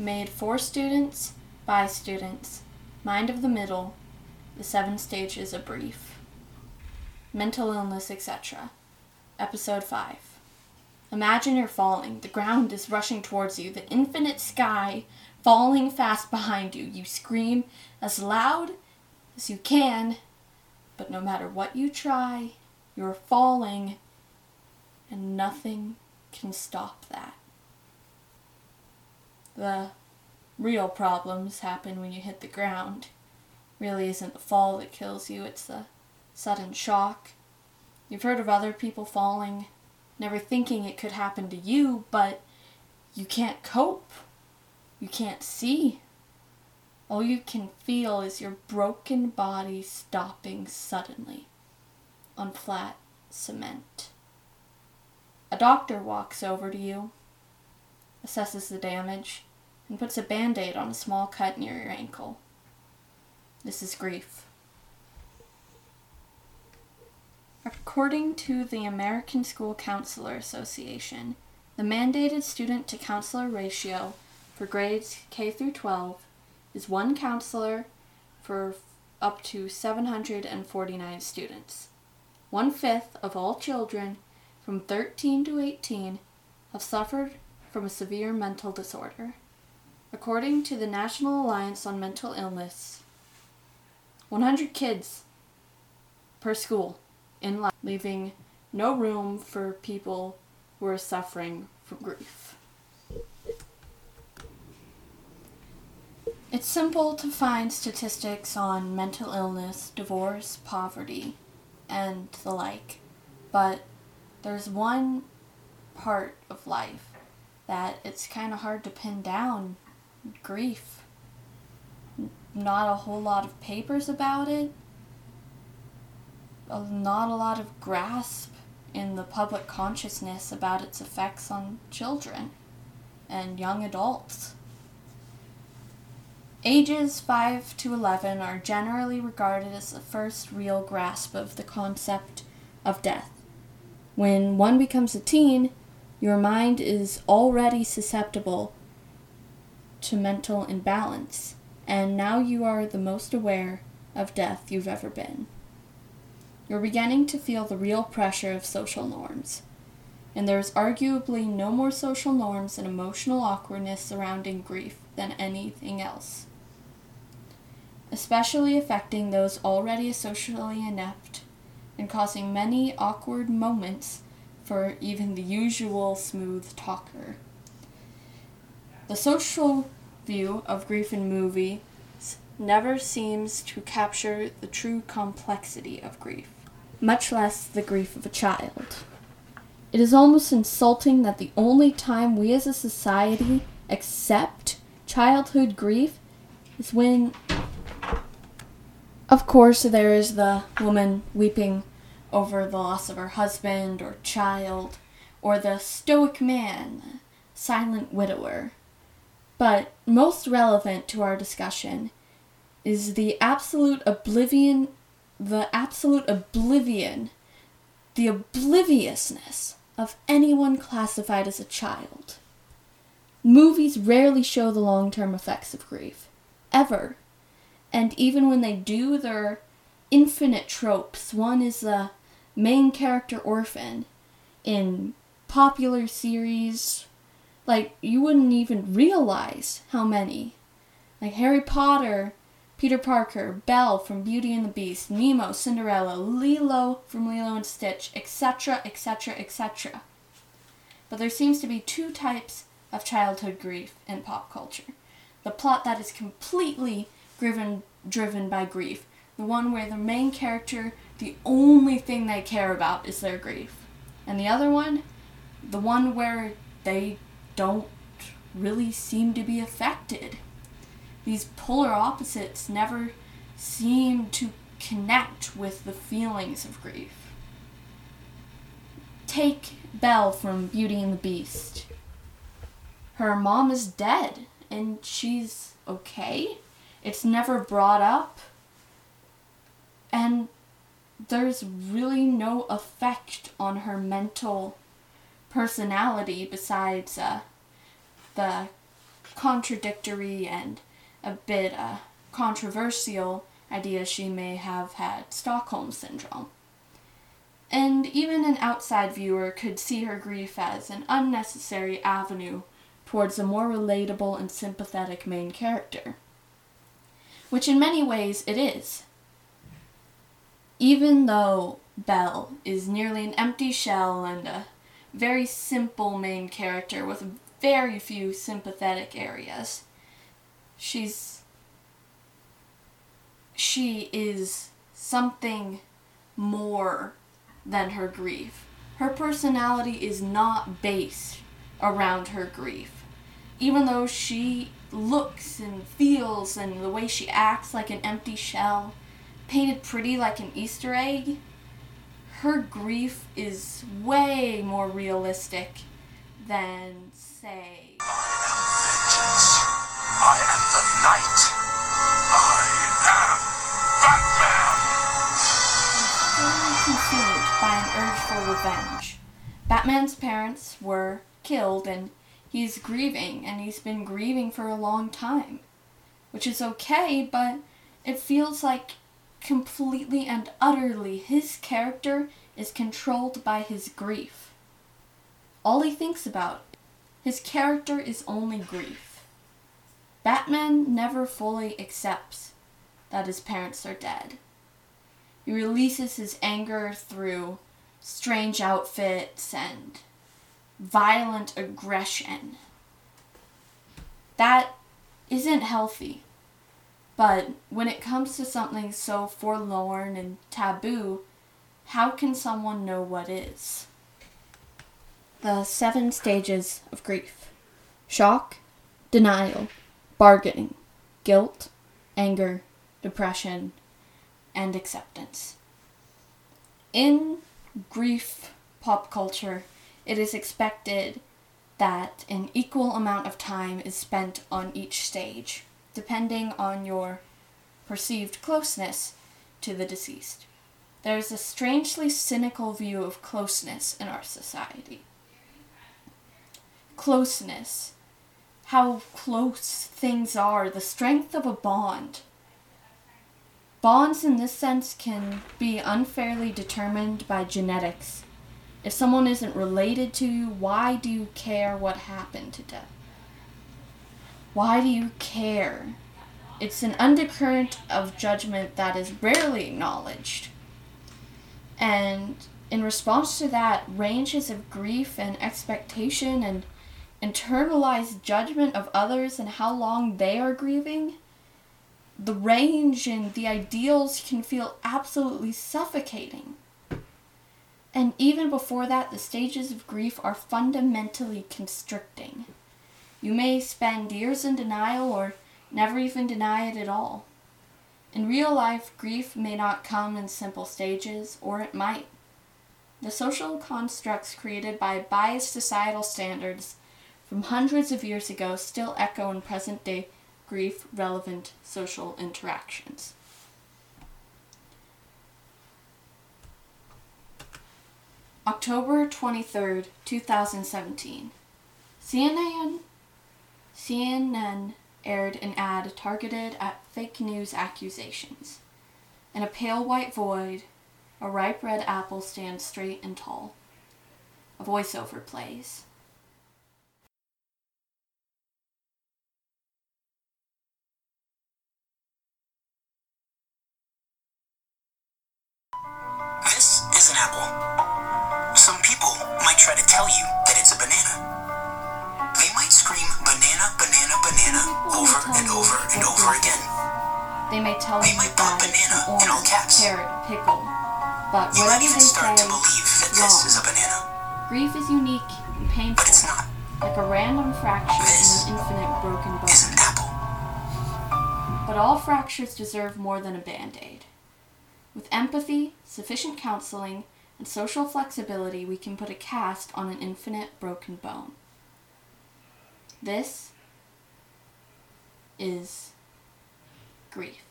made for students, by students, mind of the middle, the seven stages of brief, mental illness, etc. Episode 5. Imagine you're falling. The ground is rushing towards you, the infinite sky falling fast behind you. You scream as loud as you can, but no matter what you try, you're falling, and nothing can stop that. The real problems happen when you hit the ground. Really isn't the fall that kills you, it's the sudden shock. You've heard of other people falling, never thinking it could happen to you, but you can't cope. You can't see. All you can feel is your broken body stopping suddenly on flat cement. A doctor walks over to you, assesses the damage, and puts a band aid on a small cut near your ankle. This is grief. According to the American School Counselor Association, the mandated student to counselor ratio for grades K through 12 is one counselor for up to 749 students. One fifth of all children from 13 to 18 have suffered from a severe mental disorder. According to the National Alliance on Mental Illness, 100 kids per school in life, leaving no room for people who are suffering from grief. It's simple to find statistics on mental illness, divorce, poverty, and the like, but there's one part of life that it's kind of hard to pin down grief. Not a whole lot of papers about it, not a lot of grasp in the public consciousness about its effects on children and young adults. Ages 5 to 11 are generally regarded as the first real grasp of the concept of death. When one becomes a teen, your mind is already susceptible to mental imbalance, and now you are the most aware of death you've ever been. You're beginning to feel the real pressure of social norms, and there is arguably no more social norms and emotional awkwardness surrounding grief than anything else especially affecting those already socially inept and causing many awkward moments for even the usual smooth talker. The social view of grief in movies never seems to capture the true complexity of grief, much less the grief of a child. It is almost insulting that the only time we as a society accept childhood grief is when of course, there is the woman weeping over the loss of her husband or child, or the stoic man, silent widower. But most relevant to our discussion is the absolute oblivion, the absolute oblivion, the obliviousness of anyone classified as a child. Movies rarely show the long term effects of grief, ever. And even when they do, they're infinite tropes. One is the main character orphan in popular series. Like, you wouldn't even realize how many. Like Harry Potter, Peter Parker, Belle from Beauty and the Beast, Nemo, Cinderella, Lilo from Lilo and Stitch, etc., etc., etc. But there seems to be two types of childhood grief in pop culture the plot that is completely driven driven by grief. The one where the main character, the only thing they care about is their grief. And the other one, the one where they don't really seem to be affected. These polar opposites never seem to connect with the feelings of grief. Take Belle from Beauty and the Beast. Her mom is dead, and she's okay it's never brought up. And there's really no effect on her mental personality besides uh, the contradictory and a bit uh, controversial idea she may have had Stockholm Syndrome. And even an outside viewer could see her grief as an unnecessary avenue towards a more relatable and sympathetic main character. Which in many ways it is. Even though Belle is nearly an empty shell and a very simple main character with very few sympathetic areas, she's she is something more than her grief. Her personality is not based around her grief. Even though she looks and feels and the way she acts like an empty shell, painted pretty like an Easter egg, her grief is way more realistic than, say. I am the knight. I am Batman. Fully consumed by an urge for revenge. Batman's parents were killed and he's grieving, and he's been grieving for a long time. Which is okay, but it feels like completely and utterly his character is controlled by his grief. All he thinks about, his character is only grief. Batman never fully accepts that his parents are dead. He releases his anger through strange outfits and violent aggression. That isn't healthy. But when it comes to something so forlorn and taboo, how can someone know what is? The seven stages of grief shock, denial, bargaining, guilt, anger, depression, and acceptance. In grief pop culture, it is expected that an equal amount of time is spent on each stage, depending on your perceived closeness to the deceased. There is a strangely cynical view of closeness in our society. Closeness, how close things are, the strength of a bond Bonds in this sense can be unfairly determined by genetics. If someone isn't related to you, why do you care what happened to them? Why do you care? It's an undercurrent of judgment that is rarely acknowledged. And in response to that, ranges of grief and expectation and internalized judgment of others and how long they are grieving the range and the ideals can feel absolutely suffocating. And even before that, the stages of grief are fundamentally constricting. You may spend years in denial or never even deny it at all. In real life, grief may not come in simple stages, or it might. The social constructs created by biased societal standards from hundreds of years ago still echo in present day grief relevant social interactions. October 23rd, 2017. CNN CNN aired an ad targeted at fake news accusations. In a pale white void, a ripe red apple stands straight and tall. A voiceover plays. An apple. Some people might try to tell you that it's a banana. They might scream banana, banana, banana over and over and over again. They may tell they you might put banana orange, in all caps. carrot, pickle, but you whatever might even they start say, to believe that wrong. this is a banana. Grief is unique and painful, But it's not. like a random fracture This in an infinite broken Is bone. an apple. But all fractures deserve more than a band-aid. With empathy, sufficient counseling, and social flexibility, we can put a cast on an infinite broken bone. This is grief.